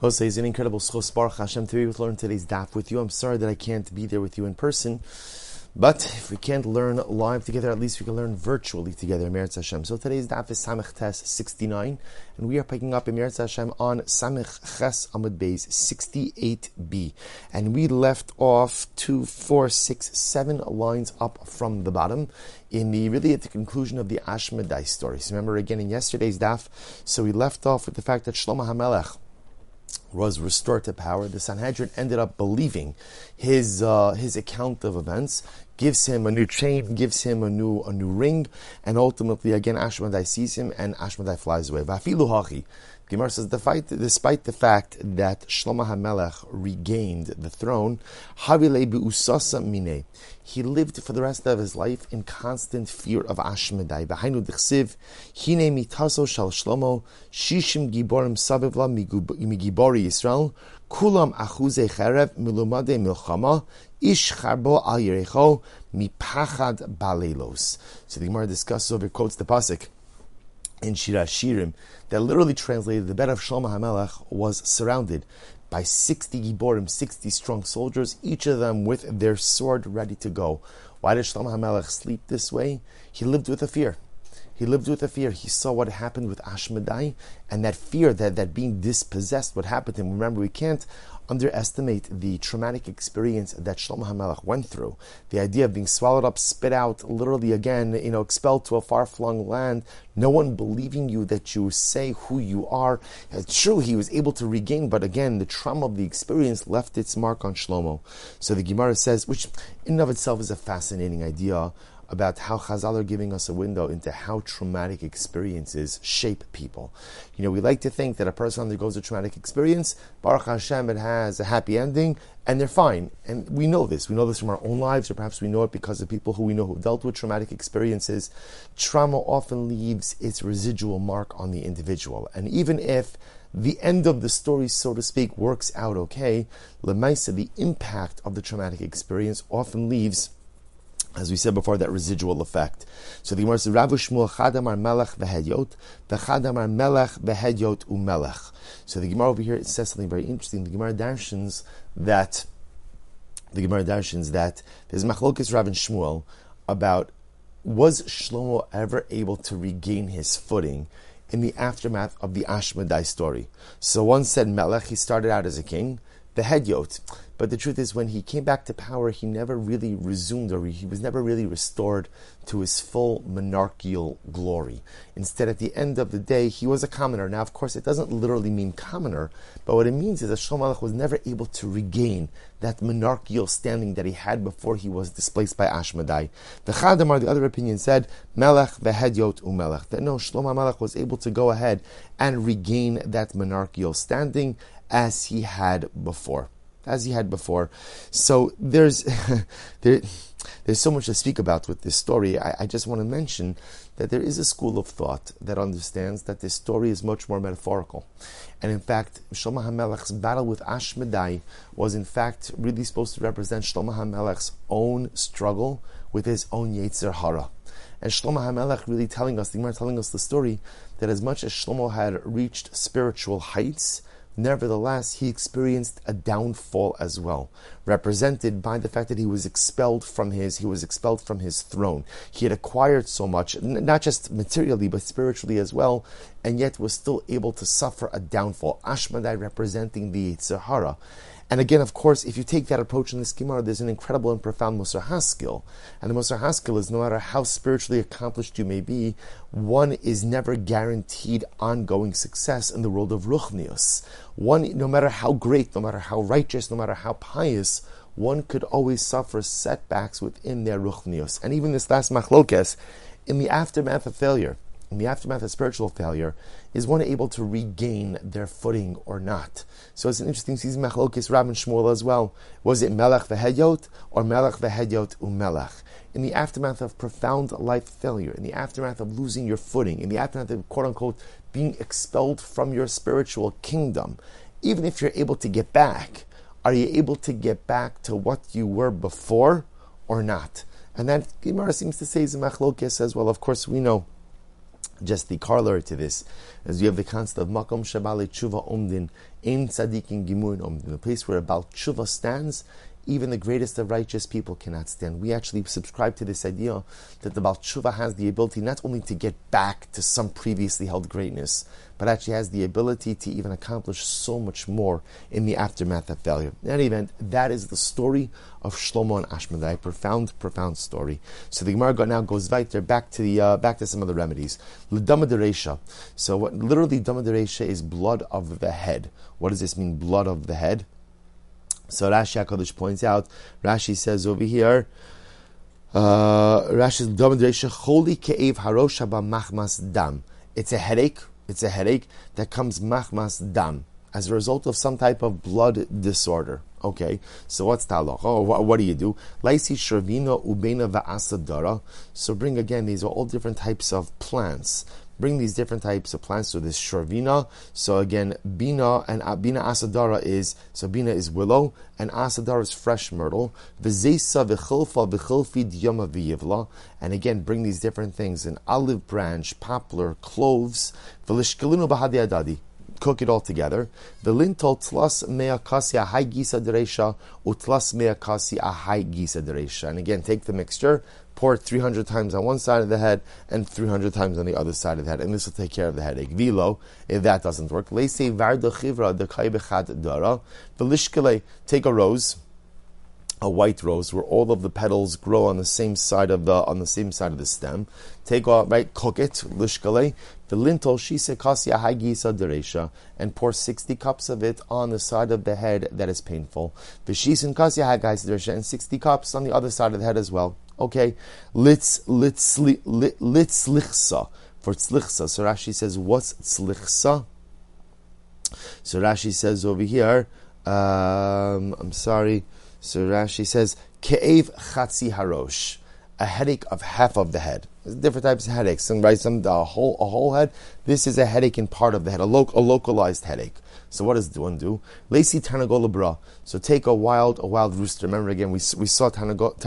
Jose, it's an incredible zechus Baruch Hashem to be to learn today's daf with you. I'm sorry that I can't be there with you in person, but if we can't learn live together, at least we can learn virtually together, Meretz Hashem. So today's daf is Samech Tes 69, and we are picking up in Meretz Hashem on Samech Ches Amud Beis 68b. And we left off two, four, six, seven lines up from the bottom in the really at the conclusion of the Ashmedai story. So remember again in yesterday's daf, so we left off with the fact that Shlomo HaMelech was restored to power, the Sanhedrin ended up believing his uh, his account of events, gives him a new chain, gives him a new a new ring, and ultimately again Ashmedai sees him and Ashmedai flies away. Gemara says, despite, the fact that Shlomo HaMelech regained the throne, he lived for the rest of his life in constant fear of Ashmedai. Behind dichsiv, hine mitaso shal Shlomo, shishim giborim savivla migibori Yisrael, kulam achuze cherev milumade milchama, ish charbo al yerecho mipachad balelos. So the Gemara discusses over, quotes the pasuk in Shir HaShirim that literally translated the bed of Shlomo HaMelech was surrounded by 60 Giborim, 60 strong soldiers, each of them with their sword ready to go. Why did Shlomo HaMelech sleep this way? He lived with a fear. He lived with a fear. He saw what happened with Ashmedai, and that fear, that, that being dispossessed, what happened to him. Remember, we can't underestimate the traumatic experience that Shlomo HaMelech went through. The idea of being swallowed up, spit out, literally again, you know, expelled to a far-flung land, no one believing you that you say who you are. It's true, he was able to regain, but again, the trauma of the experience left its mark on Shlomo. So the Gemara says, which in and of itself is a fascinating idea, about how Chazal are giving us a window into how traumatic experiences shape people. You know, we like to think that a person undergoes a traumatic experience, Baruch Hashem, it has a happy ending, and they're fine. And we know this. We know this from our own lives, or perhaps we know it because of people who we know who dealt with traumatic experiences. Trauma often leaves its residual mark on the individual. And even if the end of the story, so to speak, works out okay, Lemaisa, the impact of the traumatic experience often leaves as we said before, that residual effect. So the Gemara says, Rav Shmuel Chadamar Melech v'Hedyot, v'Chadamar Melech v'Hedyot u'Melech. So the Gemara over here it says something very interesting. The Gemara darshans that the Gemara darshans that there's Machlokes Rav and Shmuel about was Shlomo ever able to regain his footing in the aftermath of the Ashmedai story. So one said Melech, he started out as a king, the Hedyot. But the truth is, when he came back to power, he never really resumed, or he was never really restored to his full monarchical glory. Instead, at the end of the day, he was a commoner. Now, of course, it doesn't literally mean commoner, but what it means is that Shlomo was never able to regain that monarchical standing that he had before he was displaced by Ashmedai. The Chadamar, the other opinion, said, Melech vehedyot umelech. That no, Shlomo Melech was able to go ahead and regain that monarchical standing as he had before as he had before. So there's there, there's so much to speak about with this story. I, I, just want to mention that there is a school of thought that understands that this story is much more metaphorical. And in fact, Shlomo HaMelech's battle with Ashmedai was in fact really supposed to represent Shlomo HaMelech's own struggle with his own Yetzer Hara. And Shlomo HaMelech really telling us, the Gemara telling us the story that as much as Shlomo had reached spiritual heights, Nevertheless, he experienced a downfall as well, represented by the fact that he was expelled from his he was expelled from his throne. He had acquired so much, not just materially but spiritually as well, and yet was still able to suffer a downfall. Ashmedai representing the Sahara. And again, of course, if you take that approach in the Gemara, there's an incredible and profound Musar Haskell. And the Musar Haskell is no matter how spiritually accomplished you may be, one is never guaranteed ongoing success in the world of Ruchnius. One, no matter how great, no matter how righteous, no matter how pious, one could always suffer setbacks within their Ruchnius. And even this last Machlokes, in the aftermath of failure, in the aftermath of spiritual failure, is one able to regain their footing or not? So it's an interesting season machlokis Rab and Shmuel as well. Was it melech v'hedyot or melech v'hedyot umelech? In the aftermath of profound life failure, in the aftermath of losing your footing, in the aftermath of quote unquote being expelled from your spiritual kingdom, even if you're able to get back, are you able to get back to what you were before or not? And that Gemara seems to say is a machlokis as well. Of course, we know just the corollary to this is you have the concept of makom shabali tshuva umdin in tzadikin gimuin umdin, the place where a bal tshuva stands even the greatest of righteous people cannot stand. We actually subscribe to this idea that the Baal Tshuva has the ability not only to get back to some previously held greatness, but actually has the ability to even accomplish so much more in the aftermath of failure. In any event, that is the story of Shlomo and Ashmedai. Profound, profound story. So the Gemara now goes there back to the uh, back to some of the remedies. L'dama So what literally dama is blood of the head. What does this mean? Blood of the head. So Rashi Hakadosh points out. Rashi says over here. Uh, Rashi's holy ke'ev harosha machmas dam. It's a headache. It's a headache that comes machmas dam as a result of some type of blood disorder. Okay, so what's talach? Oh, what, what, do you do? Laisi shervino ubena va'asadara. So bring again, these are all different types of plants bring these different types of plants. So this sharvina. So again, bina and bina asadara is so bina is willow and asadara is fresh myrtle. V'zeisa v'chilfa v'chilfi diyama v'yivla. And again, bring these different things: an olive branch, poplar, cloves. V'lishkelinu b'hadi adadi cook it all together. The lintol tlas mea kasi ahai gisa deresha utlas mea kasi ahai gisa deresha. And again, take the mixture, pour it 300 times on one side of the head and 300 times on the other side of the head, and this will take care of the headache. Vilo, if that doesn't work, leise vardo chivra de dara, velishkele, take a rose, a white rose where all of the petals grow on the same side of the on the same side of the stem. Take off right, cook it, lishkale, the lintel shise kasya hagisa deresha, and pour sixty cups of it on the side of the head that is painful. Vishisin kasya hagisa deresha, and sixty cups on the other side of the head as well. Okay, litz litz litz for tzlichsa. So Rashi says, what's tzlichsa? So Rashi says over here, um, I'm sorry. So Rashi says, ke'ev chatzi harosh, a headache of half of the head. Different types of headaches. Some right, some a whole a whole head. This is a headache in part of the head, a, lo- a localized headache. So what does one do? Lacy Tanagola bra. So take a wild, a wild rooster. Remember again, we, we saw Tanagola,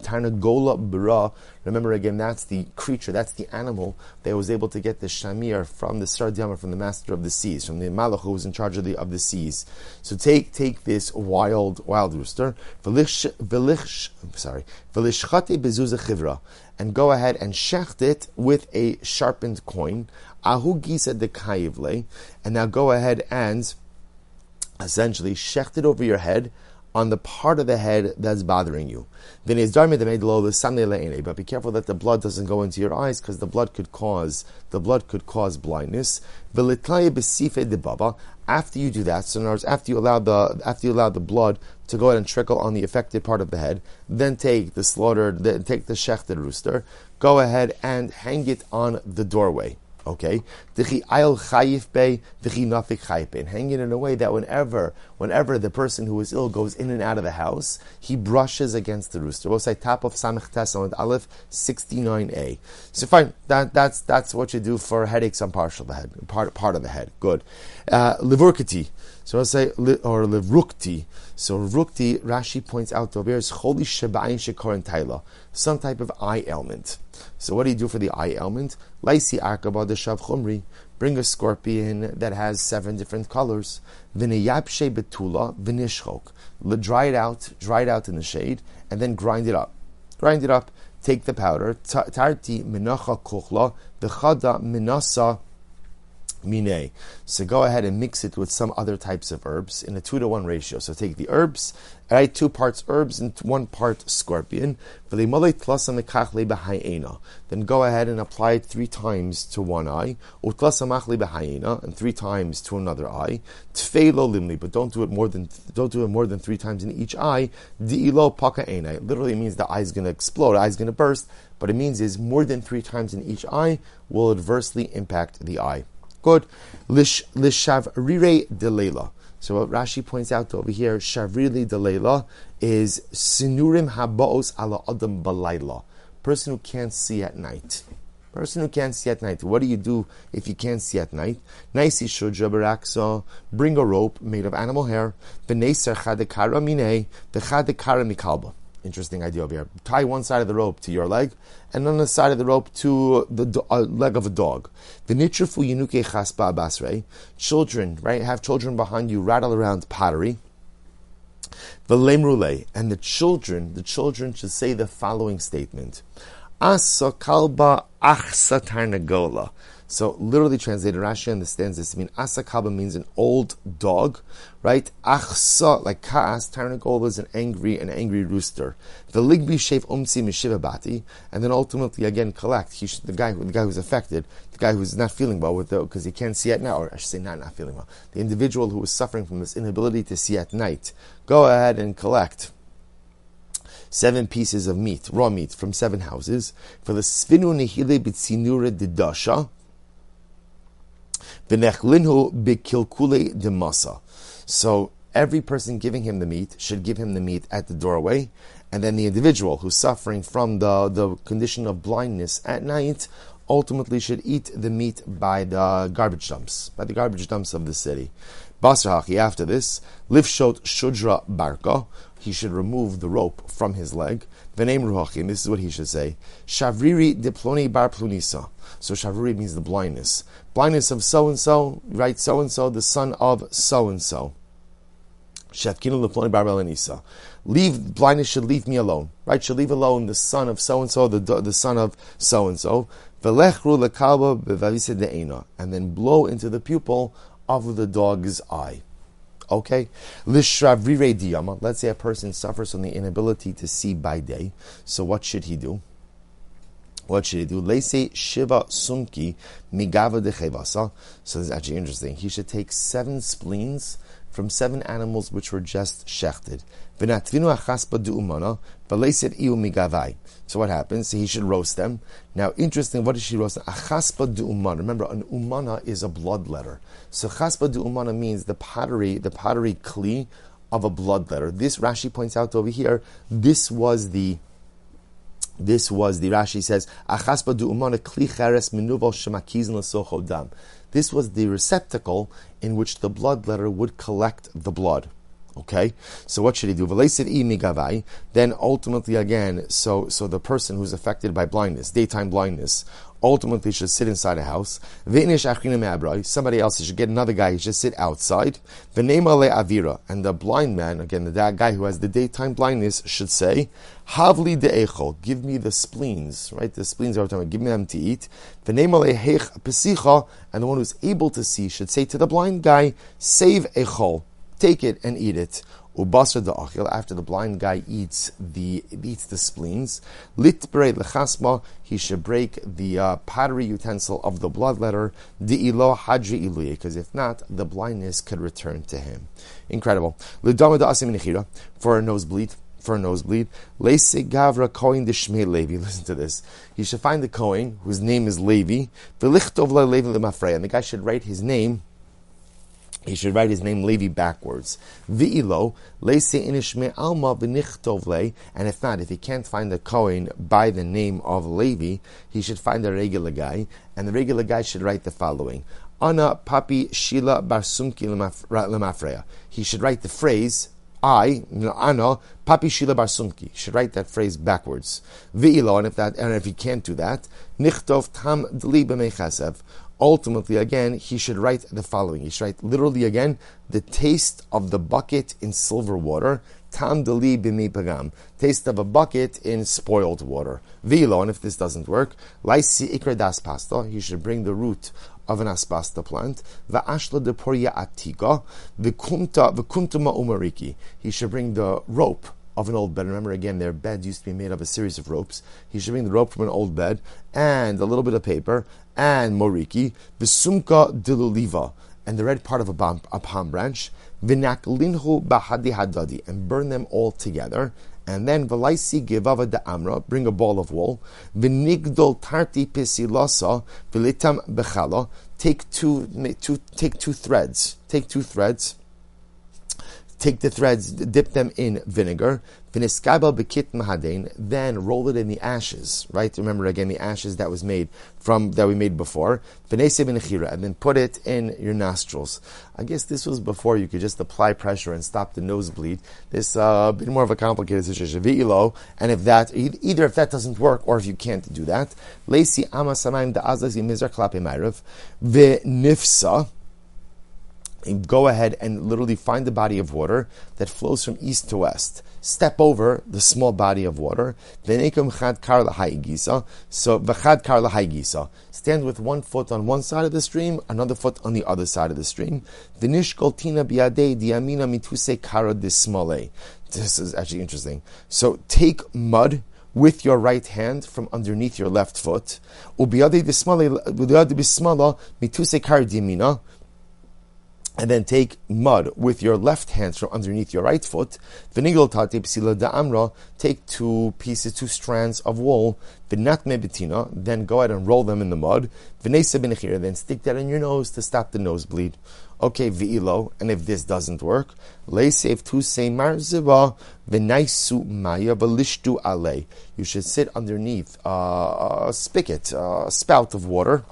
Tanagola bra. Remember again, that's the creature, that's the animal that was able to get the shamir from the Sardiyama, from the master of the seas, from the Malach who was in charge of the of the seas. So take take this wild wild rooster. Sorry, velishchate bezuza chivra, and go ahead and shecht it with a sharpened coin. Ahu gisa de and now go ahead and essentially shecht it over your head on the part of the head that's bothering you. But be careful that the blood doesn't go into your eyes because the blood could cause the blood could cause blindness. After you do that, so in other words, after you allow the after you allow the blood to go ahead and trickle on the affected part of the head, then take the slaughtered, then take the shechted rooster, go ahead and hang it on the doorway. Okay, v'chi ayil chayif be, v'chi nafik chayif and hang it in a way that whenever, whenever the person who is ill goes in and out of the house, he brushes against the rooster. We'll say top of samich tes on Aleph sixty nine a. So fine, that, that's that's what you do for headaches on partial the head, part part of the head. Good. Uh. So I'll say or livrukti. So rukti, Rashi points out over here is choli shebayin shekarin some type of eye ailment. So what do you do for the eye ailment? Laisi akaba de shav chumri. Bring a scorpion that has seven different colors. V'neyapshe betula v'nishchok. Dry it out, dry it out in the shade, and then grind it up. Grind it up. Take the powder. Tarti minacha kuchla v'chada minasa mine. So go ahead and mix it with some other types of herbs in a two to one ratio. So take the herbs, right, two parts herbs and one part scorpion. Then go ahead and apply it three times to one eye, and three times to another eye. But don't do it more than don't do it more than three times in each eye. Literally means the eye is going to explode, the eye is going to burst. But it means is more than three times in each eye will adversely impact the eye. Good. Lishavrire delela. So what Rashi points out over here, shavrili delela is sinurim habaos ala adam balayla. Person who can't see at night. Person who can't see at night. What do you do if you can't see at night? Naisi shujabaraksa. Bring a rope made of animal hair. V'neser chadekara mine. V'chadekara mikalba. Interesting idea over here. Tie one side of the rope to your leg, and on the side of the rope to the uh, leg of a dog. Children, right? Have children behind you rattle around pottery. The lame role. And the children, the children should say the following statement. Asa kalba achsa tarnagola. So literally translated, Rashi understands this I mean asakaba means an old dog, right? Achsa, like kaas, Tarnagol is an angry, an angry rooster. The ligbi shef umsi mishivabati, and then ultimately again collect. He the guy, the guy who's affected, the guy who's not feeling well with it because he can't see at night, or I should say not not feeling well. The individual who is suffering from this inability to see at night, go ahead and collect seven pieces of meat, raw meat, from seven houses. For the svinu nehile bitzinure didasha, V'nechlinhu bikilkule demasa. So every person giving him the meat should give him the meat at the doorway, and then the individual who's suffering from the, the condition of blindness at night ultimately should eat the meat by the garbage dumps, by the garbage dumps of the city. Basrahachi, after this, lifshot shudra barka, he should remove the rope from his leg. V'neim ruhachim, this is what he should say. Shavriri diploni bar plunisa. So shavriri means the blindness. Blindness of so and so, right? So and so, the son of so and so. Shefkinu diploni bar belanisa. Leave blindness should leave me alone, right? Should leave alone the son of so and so, the son of so and so. Velechru lekalba bevavisa de'ena, and then blow into the pupil of the dog's eye. Okay? Lishravrire diyama. Let's say a person suffers from the inability to see by day. So what should he do? What should he do? Lese shiva sumki migava dechevasa. So this is actually interesting. He should take seven spleens from seven animals which were just shechted. So what happens? He should roast them. Now, interesting, what does she roast? A chaspa du umana. Remember, an umana is a blood letter. So chaspa du umana means the pottery, the pottery kli of a blood letter. This Rashi points out over here, this was the this was the Rashi says, Achaspa du umana kli cheres minuval shemakizn dam. This was the receptacle in which the blood letter would collect the blood. Okay, so what should he do? Then ultimately, again, so so the person who's affected by blindness, daytime blindness, ultimately should sit inside a house. Somebody else should get another guy. He should sit outside. avira, and the blind man, again, the guy who has the daytime blindness, should say, "Havli de'echol, give me the spleens." Right, the spleens are talking. Give me them to eat. and the one who's able to see should say to the blind guy, "Save echol." take it and eat it. Ubasar da'achil, after the blind guy eats the eats the spleens, litbre lechasma, he should break the uh, pottery utensil of the blood letter, di'ilo hadri iluye, because if not, the blindness could return to him. Incredible. For a nosebleed, for a nosebleed. Leise gavra kohen de Levi. Listen to this. He should find the kohen whose name is Levi. V'lichtov Levi lemafrei, and the guy should write his name he should write his name Levi backwards. V'nichtov le, and if not, if he can't find the Kohen by the name of Levi, he should find a regular guy, and the regular guy should write the following: Ana papi shila barsumki lemafreya. He should write the phrase. I, Ana, Papi Shila Barsumki, should write that phrase backwards. And if that, and if he can't do that, Nichtov Tam Dli B'meichasev, ultimately, again, he should write the following. He should write literally again, the taste of the bucket in silver water. Tam deli bimi pagam. Taste of a bucket in spoiled water. Vilo, and if this doesn't work, laisi ikra das pasta. He should bring the root of an aspasta plant. Va'ashla de poria atiga. V'kumta v'kumtuma umariki. He should bring the rope of an old bed. Remember again, their bed used to be made of a series of ropes. He should bring the rope from an old bed and a little bit of paper and moriki, visumka diluliva, and the red part of a, palm, a palm branch, vinaklinhu bahadi hadadi, and burn them all together. And then velaisi givava de amra, bring a ball of wool, vinigdol tarti pisilasa, vilitam bechala, take two, two, take two threads, take two threads, take the threads, dip them in vinegar, then roll it in the ashes, right? Remember again the ashes that was made from, that we made before. And then put it in your nostrils. I guess this was before you could just apply pressure and stop the nosebleed. This, uh, bit more of a complicated situation. And if that, either if that doesn't work or if you can't do that, leisi ama samaim da'azaz yimizar klape ma'irav, v'nifsa, go ahead and literally find the body of water that flows from east to west. Step over the small body of water. So Stand with one foot on one side of the stream, another foot on the other side of the stream. This is actually interesting. So take mud with your right hand from underneath your left foot and then take mud with your left hand from underneath your right foot. Take two pieces, two strands of wool. Then go ahead and roll them in the mud. Then stick that in your nose to stop the nosebleed. Okay, v'ilo. And if this doesn't work, leisef tu say marziba v'naisu maya ale. You should sit underneath uh, a spigot, a spout of water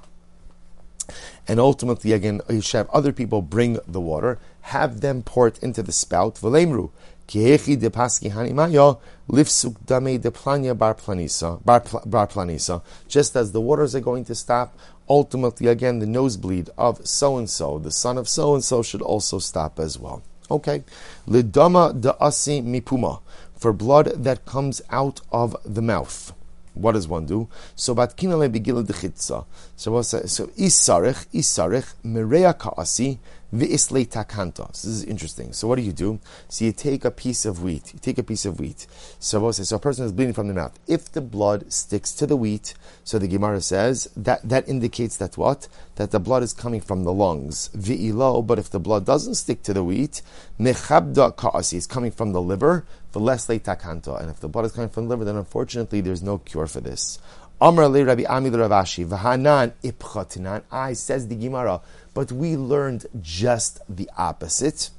and ultimately again you should have other people bring the water, have them pour it into the spout. V'lemru kihechi de paski hanimaya lifsuk dame de planya bar planisa bar, bar planisa. Just as the waters are going to stop, ultimately again the nosebleed of so and so, the son of so and so, should also stop as well. Okay, lidama de asi mipuma for blood that comes out of the mouth. What does one do? So batkina begila dechitza. So so isarich isarich merea kaasi v'islei takanta. This is interesting. So what do you do? So you take a piece of wheat. You take a piece of wheat. So so a person is bleeding from the mouth. If the blood sticks to the wheat, so the Gemara says that that indicates that what that the blood is coming from the lungs. V'ilo. But if the blood doesn't stick to the wheat, mechabda kaasi is coming from the liver less takanta. And if the blood is coming from the liver, then unfortunately there's no cure for this. Amr le Rabbi Amid Ravashi, Vahanan ipchatinan. I says the Gemara, but we learned just the opposite.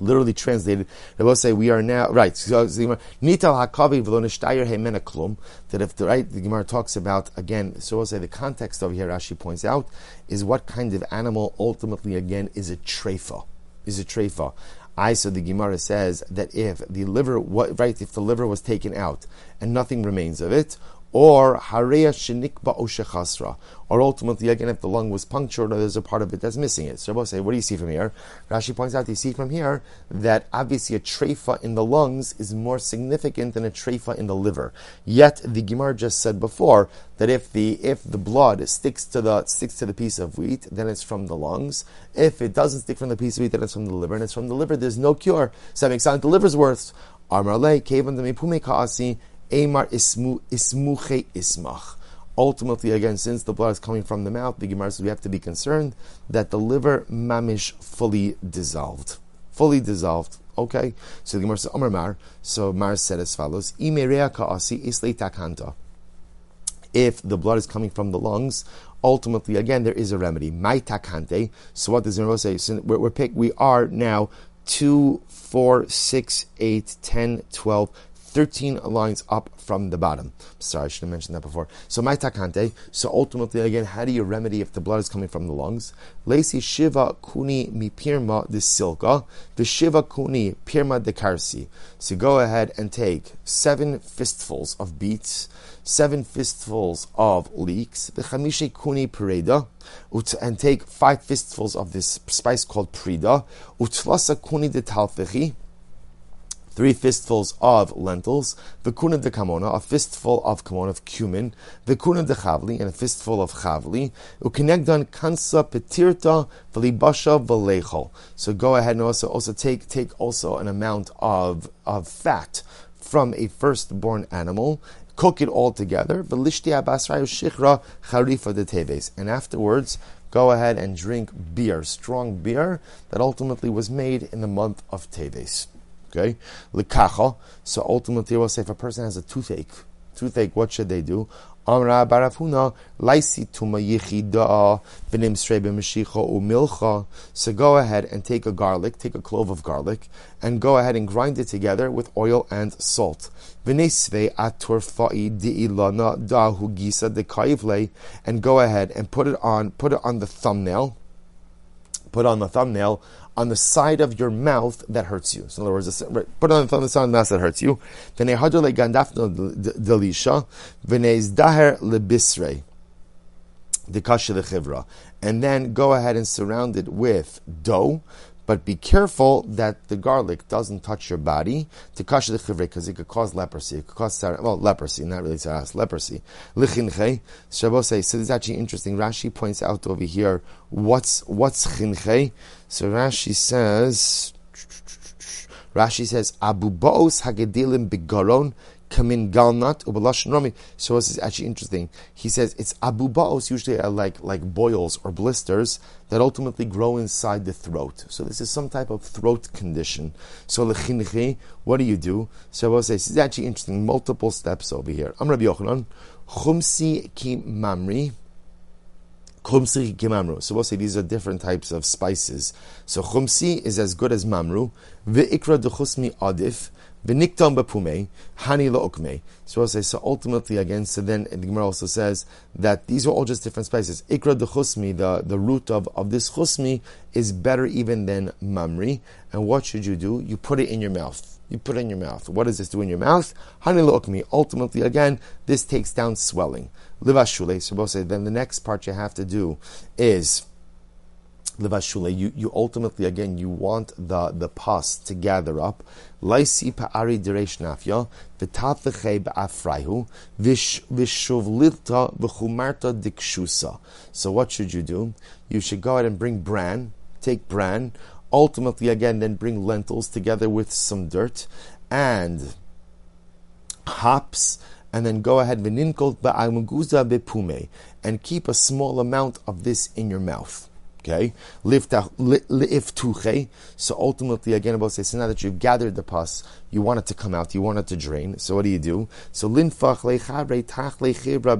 Literally translated, they will say we are now right. So nital hakavi v'lo heimena klum. That if the right, the Gemara talks about again. So we'll say the context over here. Rashi points out is what kind of animal ultimately again is a treifa. Is a treifa. I so the Gemara says that if the liver, what, right, if the liver was taken out and nothing remains of it, or hareya shenikba oshechasra, or ultimately again if the lung was punctured or there's a part of it that's missing it. So both say, what do you see from here? Rashi points out, you see from here that obviously a treifa in the lungs is more significant than a treifa in the liver. Yet the Gemara just said before that if the if the blood sticks to the sticks to the piece of wheat, then it's from the lungs. If it doesn't stick from the piece of wheat, then it's from the liver, and it's from the liver. There's no cure. So that makes sense. The liver's mepume kaasi, Amar ismu ismuche ismach. Ultimately, again, since the blood is coming from the mouth, the Gemara says we have to be concerned that the liver mamish fully dissolved. Fully dissolved. Okay? So the Gemara says, Amar Mar. So Mar said as follows, takanta. If the blood is coming from the lungs, ultimately, again, there is a remedy. My takante. So what does the Gemara say? So we're, we're pick, we are now 2, 4, 6, 8, 10, 12, 13 lines up from the bottom. Sorry, I should have mentioned that before. So my takante. So ultimately, again, how do you remedy if the blood is coming from the lungs? Lesi shiva kuni mi pirma de silka, the shiva kuni pirma de karsi. So go ahead and take seven fistfuls of beets, seven fistfuls of leeks, the chamishe kuni pereda, and take five fistfuls of this spice called prida, utlasa kuni de talfichi, three fistfuls of lentils, vikuna de kamona, a fistful of kamona of cumin, vikuna de chavli, and a fistful of chavli, ukinegdan kansa petirta v'libasha v'lechol. So go ahead and also also take take also an amount of of fat from a firstborn animal, cook it all together, and afterwards go ahead and drink beer, strong beer that ultimately was made in the month of Teves. Okay, likacha. So ultimately, we'll say if a person has a toothache, toothache, what should they do? Amra barafuna laisi tuma yichida b'mashicha umilcha. So go ahead and take a garlic, take a clove of garlic, and go ahead and grind it together with oil and salt. V'nesve aturfai di'ilana dahu gisa dekaivle, and go ahead and put it on, put it on the thumbnail, put on the thumbnail on the side of your mouth that hurts you. So in other words, put it on the side of the mouth that hurts you. and then go ahead and surround it with dough but be careful that the garlic doesn't touch your body to kash the chivre because it could cause leprosy. It could cause well leprosy, not really saras, leprosy. Lichinche. Shabbos say so. This is actually interesting. Rashi points out over here what's what's chinche. So Rashi says. Rashi says Abu Baos Hagedilim Bigaron kamin galnat ubalash romi. So this is actually interesting. He says it's abu baos usually are like like boils or blisters that ultimately grow inside the throat. So this is some type of throat condition. So lechinchi, what do you do? So I will say this is actually interesting. Multiple steps over here. I'm Rabbi Yochanan. Chumsi ki mamri. Chumsi ki mamru. So we'll say these are different types of spices. So chumsi is as good as mamru. Ve'ikra de chusmi adif. V'niktam b'pumei, hani lo'okmei. So we'll say, so ultimately again, so then the Gemara also says that these are all just different spices. Ikra de chusmi, the, the root of, of this chusmi is better even than mamri. And what should you do? You put it in your mouth. You put it in your mouth. What does this do in your mouth? Hani lo'okmi. Ultimately, again, this takes down swelling. Livashule. So we'll say, then the next part you have to do is levashule, you, you ultimately again you want the the pus to gather up. Laisi pa'ari nafya v'chumarta dikshusa. So what should you do? You should go ahead and bring bran, take bran. Ultimately, again, then bring lentils together with some dirt and hops and then go ahead and keep a small amount of this in your mouth. Okay, liiftuche. So ultimately, again, about say, so now that you've gathered the pus, you want it to come out, you want it to drain. So what do you do? So linfach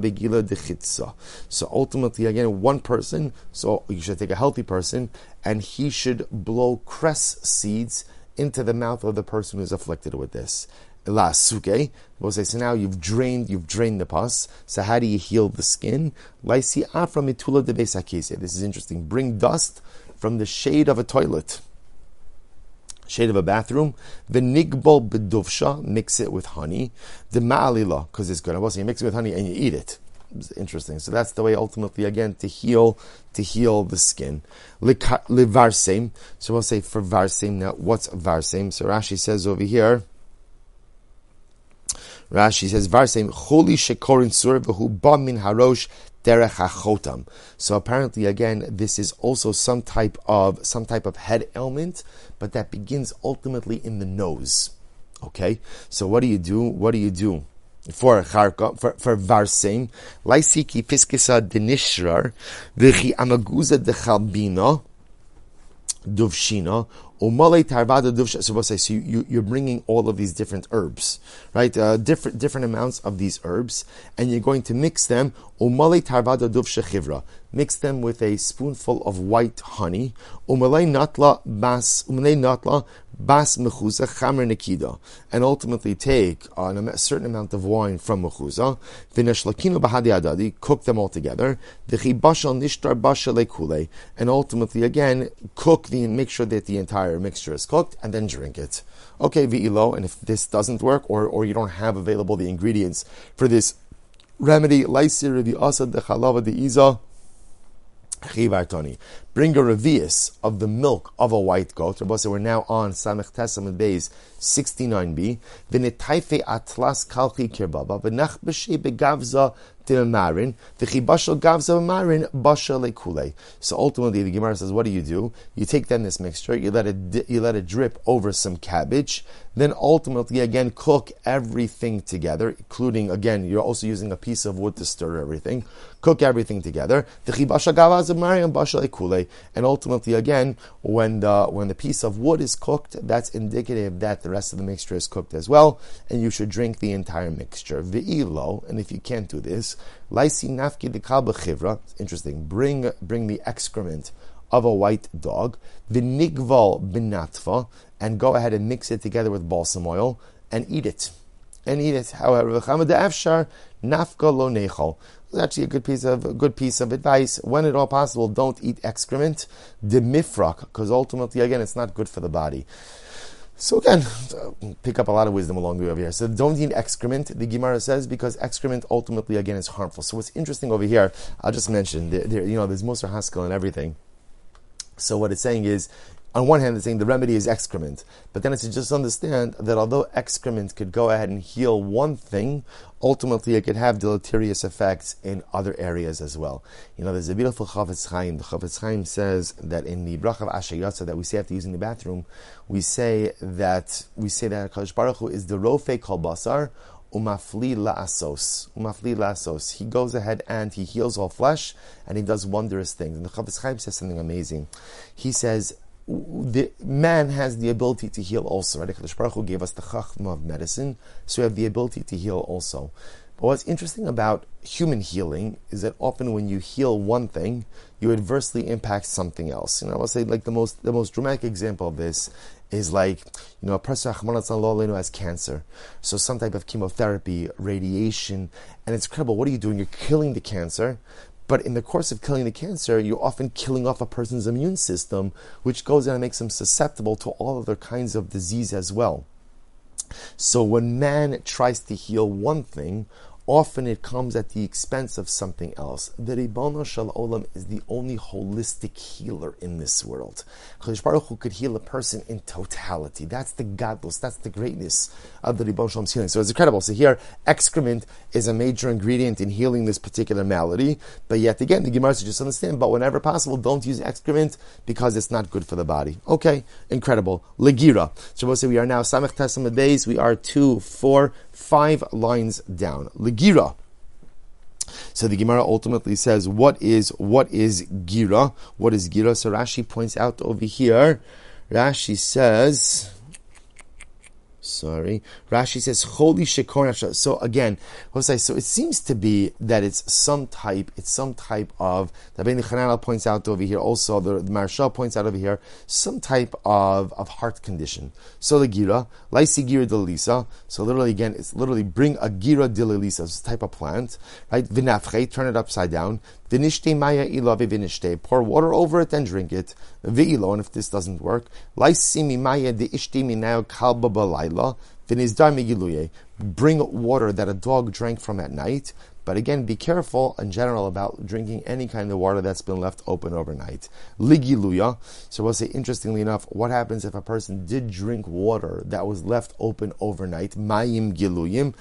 begila. So ultimately, again, one person. So you should take a healthy person, and he should blow cress seeds into the mouth of the person who's afflicted with this la suke. We'll say, so now you've drained, you've drained the pus. So how do you heal the skin? Laisi afra mitula de This is interesting. Bring dust from the shade of a toilet, shade of a bathroom. The nigbol beduvsha, mix it with honey. The ma'alila, because it's good. I will say, you mix it with honey and you eat it. Interesting. So that's the way ultimately again to heal to heal the skin. Livarsem. So we'll say for varsem now. What's varsem? So Rashi says over here. Rashi says, Varsem choli shekorin sur ba min harosh. So apparently, again, this is also some type of some type of head ailment, but that begins ultimately in the nose. Okay, so what do you do? What do you do? For charka, for, for varsem, laisiki fiskisa denishrar, v'chi amaguza dechalbina, duvshina, so you, you're bringing all of these different herbs, right? Uh, different different amounts of these herbs, and you're going to mix them. Umale tarvada duvsha chivra. Mix them with a spoonful of white honey. Umale natla bas Umale natla bas mechuza chamer nikida, and ultimately take a certain amount of wine from mechuza. V'neshlakinu bahadi adadi, cook them all together. V'chi bashal nishtar bashal and ultimately again cook the make sure that the entire mixture is cooked, and then drink it. Okay, v'ilo, and if this doesn't work, or or you don't have available the ingredients for this remedy, laisir the asad the chalava the iza. Bring a revius of the milk of a white goat. Rabbi said we're now on Samech and Beis 69b. V'netaife atlas kalchi kirbaba. V'nach b'shei begavza marin. V'chibashal gavza marin basha lekule. So ultimately the Gemara says, what do you do? You take then this mixture, you let it, you let it drip over some cabbage, then ultimately again cook everything together, including again, you're also using a piece of wood to stir everything. Cook everything together. V'chibashal gavza basha And ultimately, again, when the when the piece of wood is cooked, that's indicative that the rest of the mixture is cooked as well, and you should drink the entire mixture. Ve'ilo, and if you can't do this, laisi nafki de Interesting. Bring bring the excrement of a white dog, vinigval binatva, and go ahead and mix it together with balsam oil and eat it. And eat it. However, nafka lo nechol. It's actually a good piece of good piece of advice. When at all possible, don't eat excrement, demifrak, because ultimately, again, it's not good for the body. So again, pick up a lot of wisdom along the way over here. So don't eat excrement, the Gemara says, because excrement ultimately again is harmful. So what's interesting over here, I'll just mention, there, there, you know, there's Musar Haskell and everything. So what it's saying is, on one hand, it's saying the remedy is excrement, but then it's to just understand that although excrement could go ahead and heal one thing, ultimately it could have deleterious effects in other areas as well. You know, there's a beautiful Chafetz Chaim. The Chafetz Chaim says that in the Brach of Asher Yatzar that we say after using the bathroom, we say that we say that Kadosh Baruch Hu is the Rofe Kol Basar umafli la'asos. Umafli la'asos. He goes ahead and he heals all flesh, and he does wondrous things. And the Chafetz Chaim says something amazing. He says, the man has the ability to heal also. Right? Kadosh Baruch Hu gave us the chachma of medicine, so we have the ability to heal also. But what's interesting about human healing is that often when you heal one thing, you adversely impact something else. You know, I'll say like the most the most dramatic example of this is like, you know, a person has cancer. So some type of chemotherapy, radiation, and it's incredible. What are you doing? You're killing the cancer, but in the course of killing the cancer, you're often killing off a person's immune system, which goes in and makes them susceptible to all other kinds of disease as well. So when man tries to heal one thing, often it comes at the expense of something else. The Ribono Shel Olam is the only holistic healer in this world. Kadosh Baruch Hu could heal a person in totality. That's the godless, that's the greatness of the Ribono Shalom's healing. So it's incredible. So here, excrement is a major ingredient in healing this particular malady. But yet again, the Gemara just understand, but whenever possible, don't use excrement because it's not good for the body. Okay, incredible. Legira. So we'll say we are now Samech Tesam days. We are two, four, five lines down. Legira. So the Gemara ultimately says, "What is what is gira? What is gira?" So Rashi points out over here. Rashi says. Sorry. Rashi says, Holy Shekor So again, say? so it seems to be that it's some type, it's some type of, the Ben Chananel points out over here, also the, the points out over here, some type of, of heart condition. So the Gira, Laisi Gira de Lisa, so literally again, it's literally bring a Gira de Lisa, it's a type of plant, right? Vinafche, turn it upside down. Vinishte maya ilavi vinishte. Pour water over it and drink it. Ve'ilo, and if this doesn't work, laisimi maya de ishtimi now kalba balayla. Bring water that a dog drank from at night. But again, be careful in general about drinking any kind of water that's been left open overnight. Ligiluya. So we'll say, interestingly enough, what happens if a person did drink water that was left open overnight? Mayim giluyim.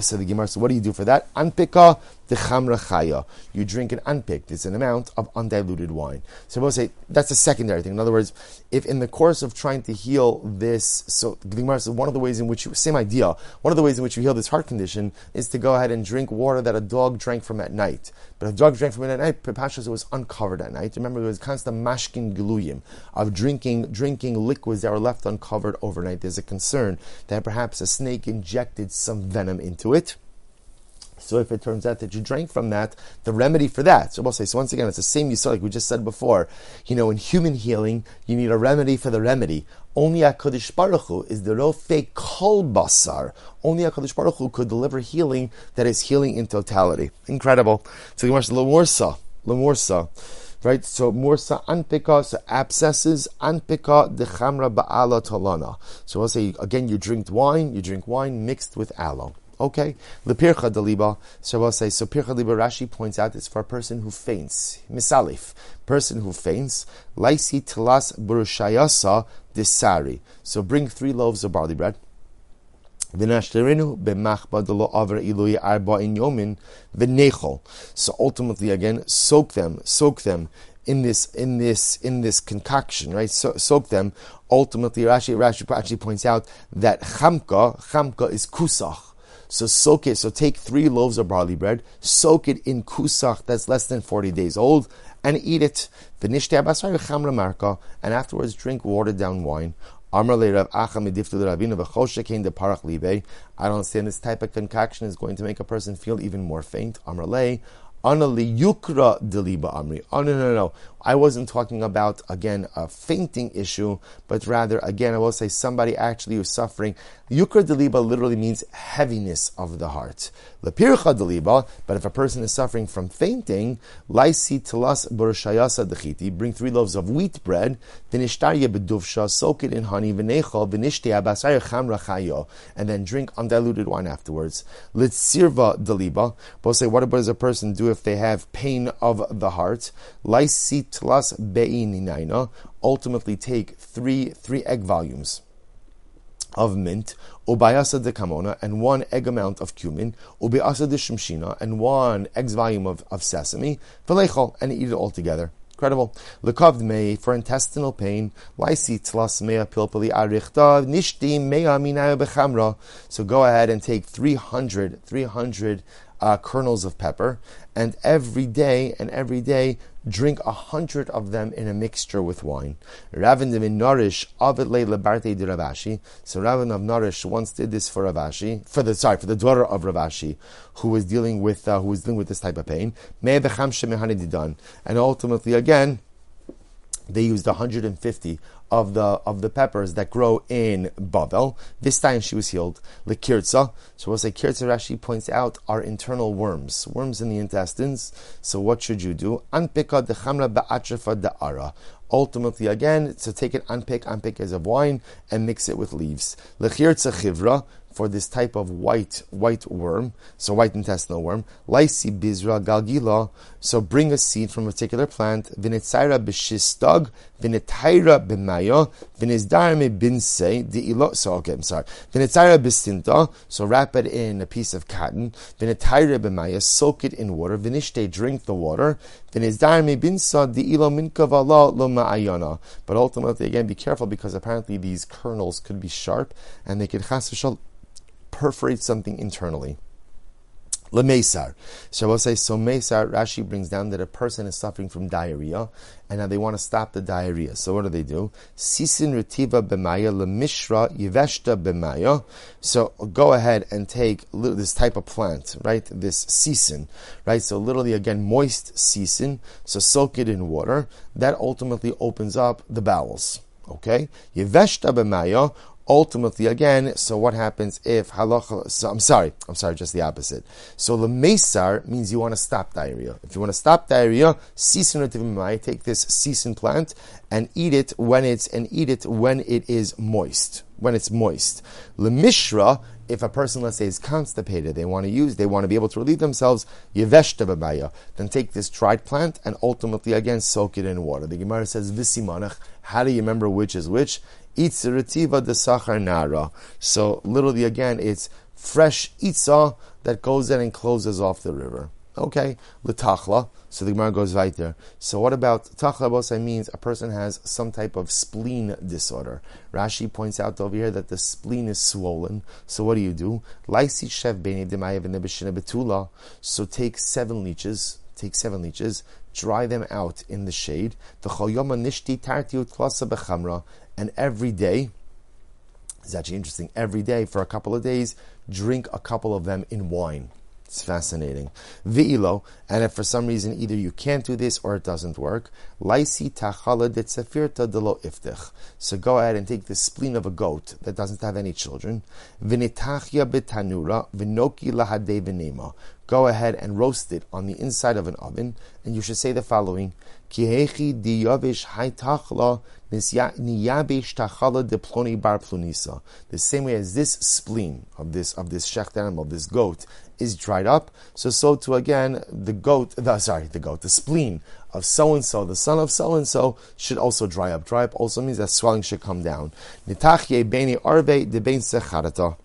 So the Gemara, so what do you do for that? Anpika the chamra chaya. You drink an unpicked. It's an amount of undiluted wine. So we'll say that's a secondary thing. In other words, if in the course of trying to heal this, so the Gemara says one of the ways in which you, same idea, one of the ways in which you heal this heart condition is to go ahead and drink water that a dog drank from at night. But a dog drank from it at night, Pashas, it was uncovered at night. Remember, there was constant mashkin geluyim of drinking, drinking liquids that were left uncovered overnight. There's a concern that perhaps a snake injected some venom into it. So if it turns out that you drank from that, the remedy for that. So we'll say, so once again, it's the same you saw, like we just said before. You know, in human healing, you need a remedy for the remedy. Only HaKadosh Baruch Hu is the Rofe Kol Basar. Only HaKadosh Baruch Hu could deliver healing that is healing in totality. Incredible. So the Gemara Lemorsa. Lemorsa. Right, so mursa anpika, so abscesses, anpika dechamra ba'ala talana. So I'll say, again, you drink wine, you drink wine mixed with aloe. Okay, the pircha daliba. So I'll say so. Pircha daliba. Rashi points out it's for a person who faints. Misalif, person who faints. Laisi telas burushayasa disari. So bring three loaves of barley bread. So ultimately, again, soak them, soak them in this in this in this concoction, right? So, soak them. Ultimately, Rashi Rashi actually points out that chamka chamka is kusach. So soak it. So take three loaves of barley bread, soak it in kusach that's less than 40 days old, and eat it. And afterwards drink watered down wine. I don't understand this type of concoction is going to make a person feel even more faint. Yukra. Oh no no no! I wasn't talking about again a fainting issue, but rather again I will say somebody actually who's suffering. Yukra deliba literally means heaviness of the heart. Lepircha deliba, but if a person is suffering from fainting, laisi telas burshayasa dechiti, bring three loaves of wheat bread, vinishtarya beduvsha, soak it in honey, vinechal, vinishtia basar chamra chayo, and then drink undiluted wine afterwards. Litzirva deliba, both say what does a person do if they have pain of the heart. Laisitlas be'ininaina. Ultimately, take three three egg volumes of mint, ubayasa de kamona, and one egg amount of cumin, ubayasa de shimshina, and one egg volume of, of sesame, velechol, and eat it all together. Incredible. Lekavd mei for intestinal pain. Lysi tlas mea pilpali arichta nishti mea minaya bechamra. So go ahead and take 300, 300 uh, kernels of pepper, and every day and every day drink a hundred of them in a mixture with wine. Ravin Narish Avid Labarte de Rav Ashi. So Ravin of Narish once did this for Rav Ashi, for the sorry, for the daughter of Rav Ashi, who was dealing with uh, who was dealing with this type of pain. And ultimately, again, they used 150 of the of the peppers that grow in Babel. This time she was healed. Likirza. So we'll say Kirza Rashi points out are internal worms, worms in the intestines. So what should you do? Anpika de chamra ba'atrafa da'ara. Ultimately, again, to take it unpick, unpick as of wine and mix it with leaves. Lechirza chivra for this type of white white worm, so white intestinal worm. Lysi bizra galgila. So bring a seed from a particular plant. Vinitzaira b'shistag, vinitaira b'maya, vinizdar me binse. So okay, I'm sorry. Vinitzaira b'stinta. So wrap it in a piece of cotton. Vinitaira b'maya. Soak it in water. Vinishte. Drink the water. Vinizdar me binsa di'ilo minkavala lo ma'ayana. But ultimately, again, be careful because apparently these kernels could be sharp and they could chas perforate something internally. Lemesar. So I will say, so Mesar, Rashi brings down that a person is suffering from diarrhea, and now they want to stop the diarrhea. So what do they do? Sisin retiva b'maya lemishra yiveshta b'maya. So go ahead and take this type of plant, right? This sisin, right? So literally again, moist sisin. So soak it in water. That ultimately opens up the bowels. Okay? Yiveshta b'maya, ultimately again, so what happens if halacha? So I'm sorry, I'm sorry, just the opposite. So the mesar means you want to stop diarrhea. If you want to stop diarrhea, sisin take this sisin plant and eat it when it's and eat it when it is moist. When it's moist. The mishra, if a person, let's say, is constipated, they want to use, they want to be able to relieve themselves, yeveshta then take this dried plant and ultimately again soak it in water. The Gemara says visimanach. How do you remember which is which? Itzirativa de Sachar Nara. So literally again, it's fresh itza that goes in and closes off the river. Okay, l'tachla. So the Gemara goes right there. So what about tachla? Bosai means a person has some type of spleen disorder. Rashi points out over here that the spleen is swollen. So what do you do? So take seven leeches. Take seven leeches. Dry them out in the shade. The and every day, it's actually interesting, every day for a couple of days, drink a couple of them in wine. It's fascinating. V'ilo, and if for some reason either you can't do this or it doesn't work, laisi tachala detzafirta delo iftich. So go ahead and take the spleen of a goat that doesn't have any children. V'nitachya betanura v'noki lahade. Go ahead and roast it on the inside of an oven, and you should say the following: Kihechi diyavish The same way as this spleen of this of this shecht animal, this goat, is dried up, so so too again the goat, the, sorry, the goat, the spleen of so and so, the son of so and so, should also dry up. Dry up also means that swelling should come down. Beni arve de bein secharata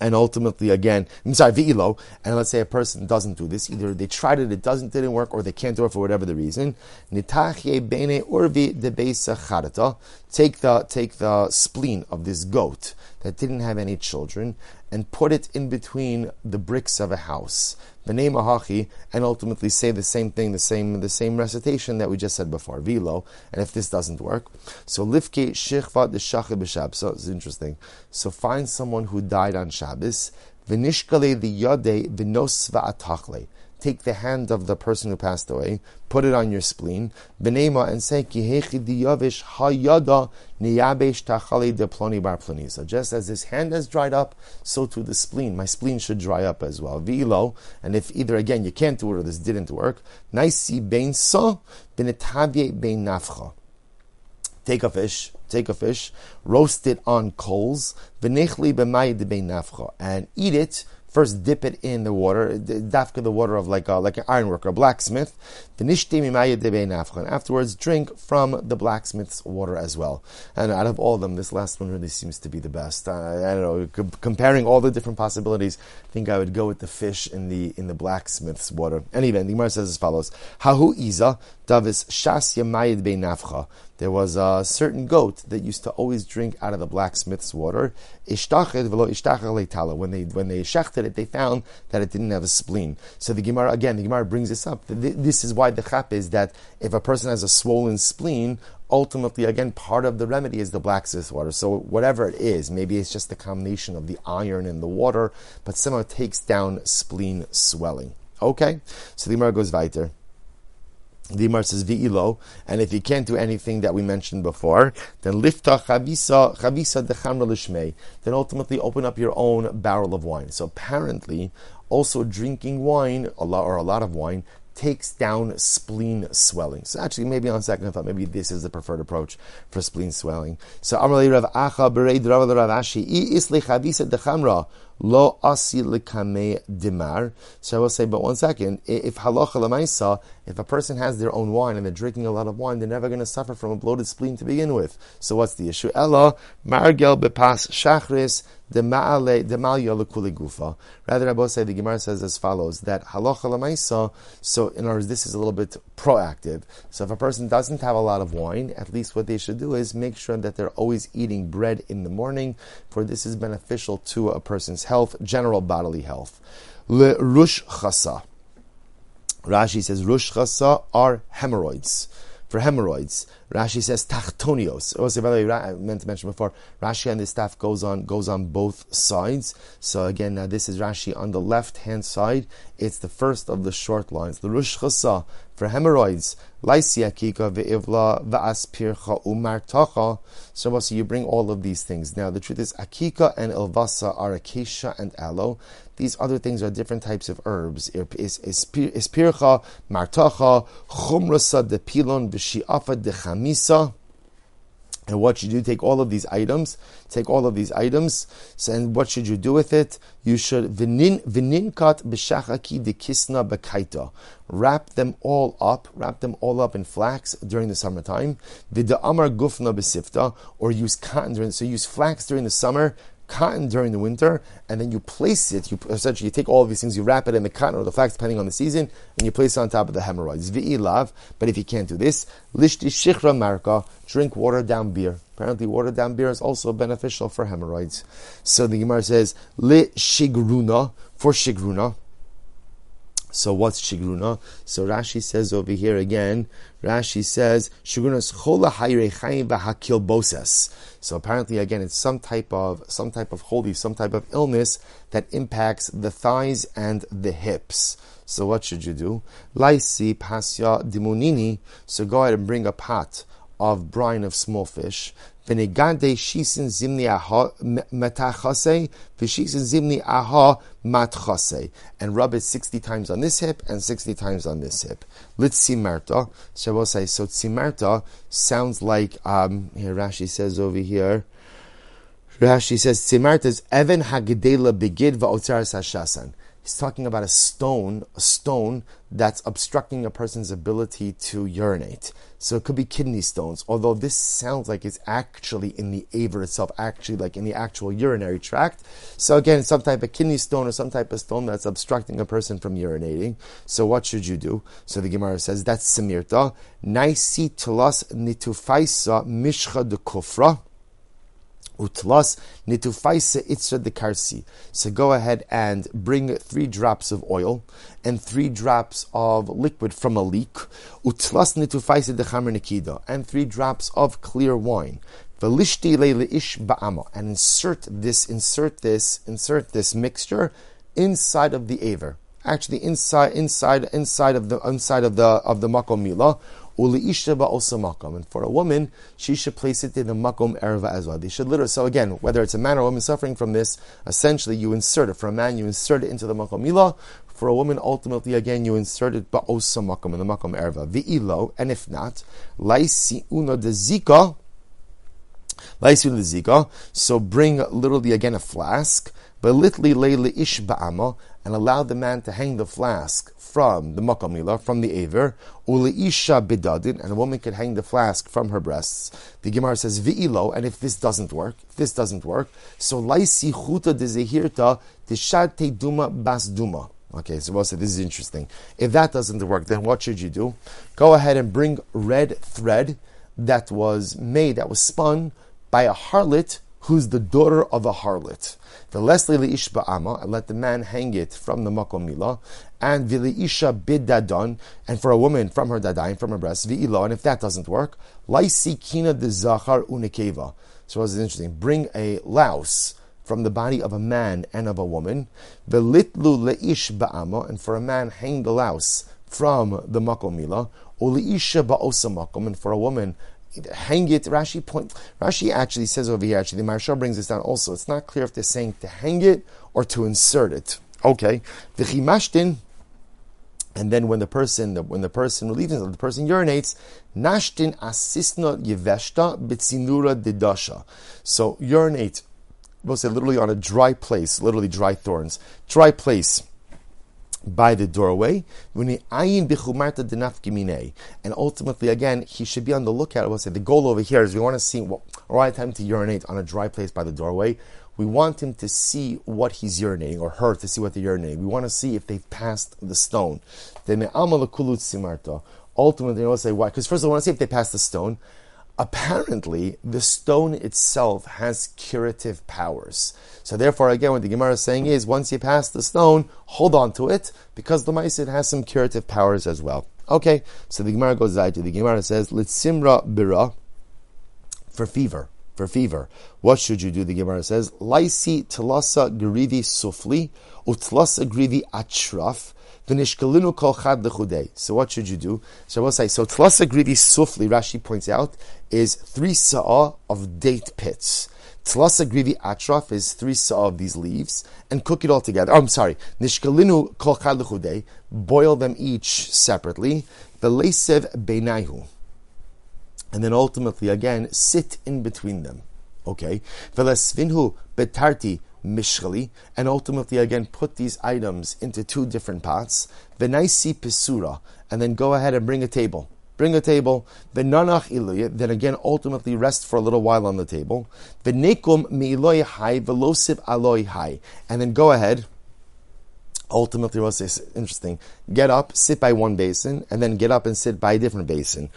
and ultimately again, I'm sorry, v'ilo, and let's say a person doesn't do this, either they tried it, it doesn't, didn't work, or they can't do it for whatever the reason. Bene urvi de. Take the take the spleen of this goat that didn't have any children and put it in between the bricks of a house. B'nei mahachi, and ultimately say the same thing, the same the same recitation that we just said before, vilo. And if this doesn't work, so lifke shichva de b'shab. So it's interesting. So find someone who died on Shabbos. V'nishkale the yade v'nos va'atachle take the hand of the person who passed away, put it on your spleen, benema, and say, Kihechi diyavish hayada niyabesh tachali de ploni bar ploni. So just as his hand has dried up, so too the spleen. My spleen should dry up as well. Vilo, and if either again you can't do it or this didn't work, naisi bein so, benetavye bein nafcha. Take a fish, take a fish, roast it on coals, and eat it First, dip it in the water, dafka the water of like a, like an ironworker, a blacksmith. And afterwards, drink from the blacksmith's water as well. And out of all of them, this last one really seems to be the best. Uh, I don't know, comparing all the different possibilities, I think I would go with the fish in the in the blacksmith's water. Anyway, the Gemara says as follows: Hahu iza davis shas yamayid nafcha there was a certain goat that used to always drink out of the blacksmith's water. When they when they shechted it, they found that it didn't have a spleen. So the Gemara again, the Gemara brings this up. This is why the chap is that if a person has a swollen spleen, ultimately, again, part of the remedy is the black blacksmith's water. So whatever it is, maybe it's just the combination of the iron and the water, but somehow takes down spleen swelling. Okay, so the Gemara goes weiter. The Imar says v'ilo, and if you can't do anything that we mentioned before, then lifta chavisa chavisa dechamra. Then ultimately open up your own barrel of wine. So apparently, also drinking wine a lot or a lot of wine takes down spleen swelling. So actually, maybe on second thought, maybe this is the preferred approach for spleen swelling. So Amrali Rav Acha Rav Rav Ashi I Dechamra Lo asi likame dimar. So I will say, but one second, if halacha lemaisa, if a person has their own wine and they're drinking a lot of wine, they're never going to suffer from a bloated spleen to begin with. So what's the issue? Ella margel bepas shachris gufa. Rather, I will say the Gemara says as follows: that halacha lemaisa. So in other words, this is a little bit proactive. So if a person doesn't have a lot of wine, at least what they should do is make sure that they're always eating bread in the morning, for this is beneficial to a person's health, general bodily health. Le rush chasa. Rashi says rush chasa are hemorrhoids. For hemorrhoids, Rashi says tachtonios. Also, by the way, I meant to mention before, Rashi and the staff goes on goes on both sides. So again, now this is Rashi on the left hand side. It's the first of the short lines. The rush chasa for hemorrhoids. So also you bring all of these things. Now the truth is akika and ilvasa are acacia and aloe. These other things are different types of herbs. Ispircha, martacha, chumrasa de pilon, v'shi'afa de chamisa. And what should you do? take all of these items? Take all of these items. So, and what should you do with it? You should vinin vininkat b'shachaki de kisna b'kaita. Wrap them all up. Wrap them all up in flax during the summertime. Vida amar gufna b'sifta, or use cotton during. So use flax during the summer cotton during the winter, and then you place it. You essentially you take all of these things, you wrap it in the cotton or the flax, depending on the season, and you place it on top of the hemorrhoids. But if you can't do this, lishti shichra marka. Drink watered down beer. Apparently, watered down beer is also beneficial for hemorrhoids. So the Gemara says li shigruna for shigruna. So what's shigruna? So Rashi says over here again. Rashi says shigrunas chola v'hakil boses. So apparently, again, it's some type of some type of holy, some type of illness that impacts the thighs and the hips. So what should you do? Laisi pasya dimunini. So go ahead and bring a pot of brine of small fish. Venegande shisin zimni aha metachase, vishisin zimni aha matchase. And rub it 60 times on this hip and 60 times on this hip. Litzimarta. So we'll say, so tzimarta sounds like, um, here Rashi says over here, Rashi says, tzimarta is even hagedela begid va'otzaras hashasan. He's talking about a stone, a stone that's obstructing a person's ability to urinate. So it could be kidney stones, although this sounds like it's actually in the aver itself, actually like in the actual urinary tract. So again, some type of kidney stone or some type of stone that's obstructing a person from urinating. So what should you do? So the Gemara says that's simirta. Naisi tulas nitufaisa mishcha de kufra. Utlas nitufaisa itzra de karsi. So go ahead and bring three drops of oil and three drops of liquid from a leek. Utlas nitufaisa de chamer nikida and three drops of clear wine. Velishti ish ba'ama and insert this, insert this, insert this mixture inside of the aver. Actually, inside, inside, inside of the inside of the of the makom and for a woman, she should place it in the makom erva as well. They should literally. So again, whether it's a man or a woman suffering from this, essentially you insert it. For a man, you insert it into the makom milah. For a woman, ultimately, again, you insert it ba'osa makom in the makom erva. V'ilo, and if not, laisi uno de zika. Laisi uno de zika. So bring literally again a flask. But litli leili ish ba'ama, and allow the man to hang the flask from the makom milah, from the aver, isha bidadin, and a woman can hang the flask from her breasts. The Gemara says vi'ilo, and if this doesn't work, if this doesn't work, so laisi chuta de zehirta tishad duma bas duma. Okay, so we'll say this is interesting. If that doesn't work, then what should you do? Go ahead and bring red thread that was made, that was spun by a harlot who's the daughter of a harlot. The Leslie ish ba'ama, let the man hang it from the makom milah, and vili isha bid dadon, and for a woman from her dadayim, from her breast, vi'ilo, and if that doesn't work, laisi kina de zachar unikeva. So what's interesting? Bring a louse from the body of a man and of a woman, velitlu leish ba'ama, and for a man hang the louse from the makom milah, uliisha ba'osa makom, and for a woman hang it. Rashi point. Rashi actually says over here. Actually, the Maharsha brings this down. Also, it's not clear if they're saying to hang it or to insert it. Okay, the chimashtin. And then when the person when the person relieves the person urinates, nashtin asisna yeveshta bitzinura didasha. So urinate, we'll say literally on a dry place, literally dry thorns, dry place by the doorway. And ultimately, again, he should be on the lookout. We'll say the goal over here is we want to see what right time to urinate on a dry place by the doorway. We want him to see what he's urinating, or her to see what they're urinating. We want to see if they've passed the stone. Ultimately, we'll say why. Because first, I want to see if they passed the stone apparently the stone itself has curative powers. So therefore, again, what the Gemara is saying is, once you pass the stone, hold on to it, because the Maisid has some curative powers as well. Okay, so the Gemara goes to the Gemara says, Litsimra bira, for fever. For fever. What should you do? The Gemara says, Laisi telasa grivi sufli, utlasa grivi atraf, so what should you do? So I will say, so tlasa grivi sufli, Rashi points out, is three sa'ah of date pits. Tlasa grivi atraf is three sa'ah of these leaves, and cook it all together. Oh, I'm sorry. Nishkalinu kol chad boil them each separately. Velesev beinaihu. And then ultimately, again, sit in between them. Okay? Velesvinhu betarti mishchali, and ultimately again put these items into two different pots. Venaisi pisura, and then go ahead and bring a table. Bring a table. Venanach iluya, then again ultimately rest for a little while on the table. Venekum mi'iloy hai velosiv aloy hai, and then go ahead ultimately what's this interesting get up sit by one basin and then get up and sit by a different basin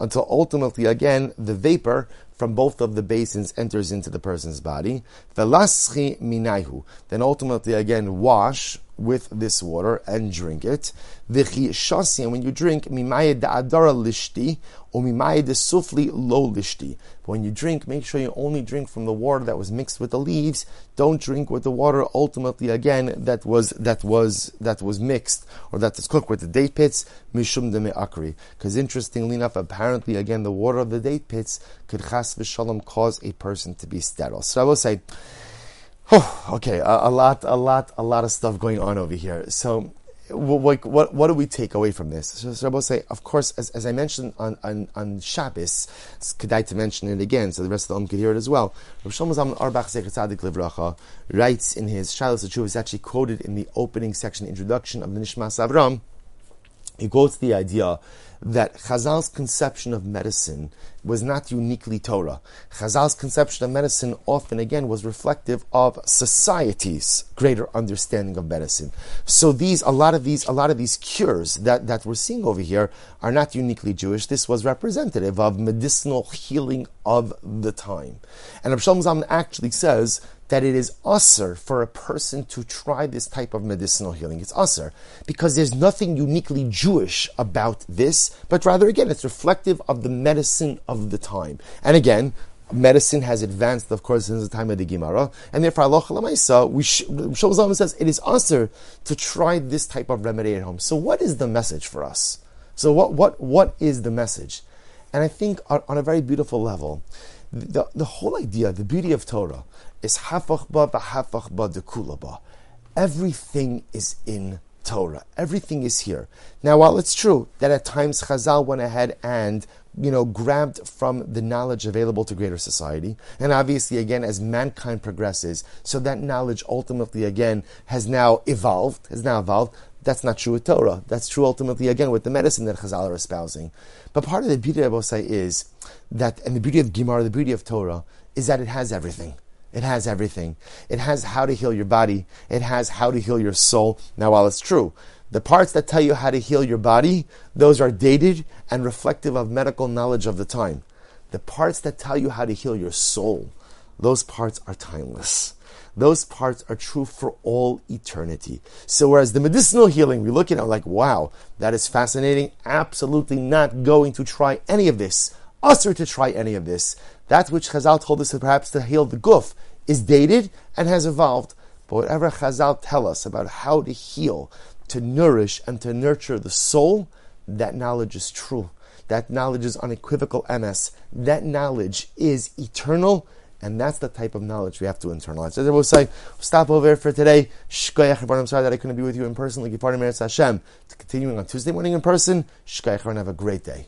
until ultimately again the vapor from both of the basins enters into the person's body. Then ultimately again wash with this water and drink it. And when you drink, da'adara lishti, or lo lishti. When you drink, make sure you only drink from the water that was mixed with the leaves. Don't drink with the water ultimately again that was that was that was mixed or that is cooked with the date pits, mishum de akri. Because interestingly enough, apparently again the water of the date pits could chas v'shalom cause a person to be sterile. So I will say Oh, okay, a, a, lot, a lot, a lot of stuff going on over here. So, what, what, what do we take away from this? So, so will say, of course, as, as I mentioned on, on, on Shabbos, it's kedai to mention it again, so the rest of the Om could hear it as well. Rav Shlomo Zalman Auerbach Zecher Tzadik Livracha writes in his Shilas Tshuva, is actually quoted in the opening section introduction of the Nishmas Avram, he quotes the idea that Chazal's conception of medicine was not uniquely Torah. Chazal's conception of medicine often, again, was reflective of society's greater understanding of medicine. So these, a lot of these, a lot of these cures that, that we're seeing over here are not uniquely Jewish. This was representative of medicinal healing of the time. And Rav Shlomo Zalman actually says that it is assur for a person to try this type of medicinal healing. It's assur because there's nothing uniquely Jewish about this, but rather, again, it's reflective of the medicine of the time. And again, medicine has advanced, of course, since the time of the Gemara, and therefore halacha lemaisa, we Shulzam says it is assur to try this type of remedy at home. So, what is the message for us? So, what what what is the message? And I think on a very beautiful level, the, the whole idea, the beauty of Torah, is hafach ba v'hafach ba dekulaba. Everything is in Torah. Everything is here. Now, while it's true that at times Chazal went ahead and you know, grabbed from the knowledge available to greater society. And obviously, again, as mankind progresses, so that knowledge ultimately, again, has now evolved, has now evolved. That's not true with Torah. That's true ultimately, again, with the medicine that Chazal are espousing. But part of the beauty of Osai is that, and the beauty of Gemara, the beauty of Torah, is that it has everything. It has everything. It has how to heal your body. It has how to heal your soul. Now, while it's true, the parts that tell you how to heal your body, those are dated and reflective of medical knowledge of the time. The parts that tell you how to heal your soul, those parts are timeless. Those parts are true for all eternity. So, whereas the medicinal healing, we look at it like, wow, that is fascinating. Absolutely not going to try any of this. Assur to try any of this. That which Chazal told us that perhaps to heal the guf is dated and has evolved. But whatever Chazal tell us about how to heal, to nourish, and to nurture the soul, that knowledge is true. That knowledge is unequivocal emes. That knowledge is eternal, and that's the type of knowledge we have to internalize. So we'll say, stop over for today. I'm sorry that I couldn't be with you in person. Like Hashem. To continuing on Tuesday morning in person. Have a great day.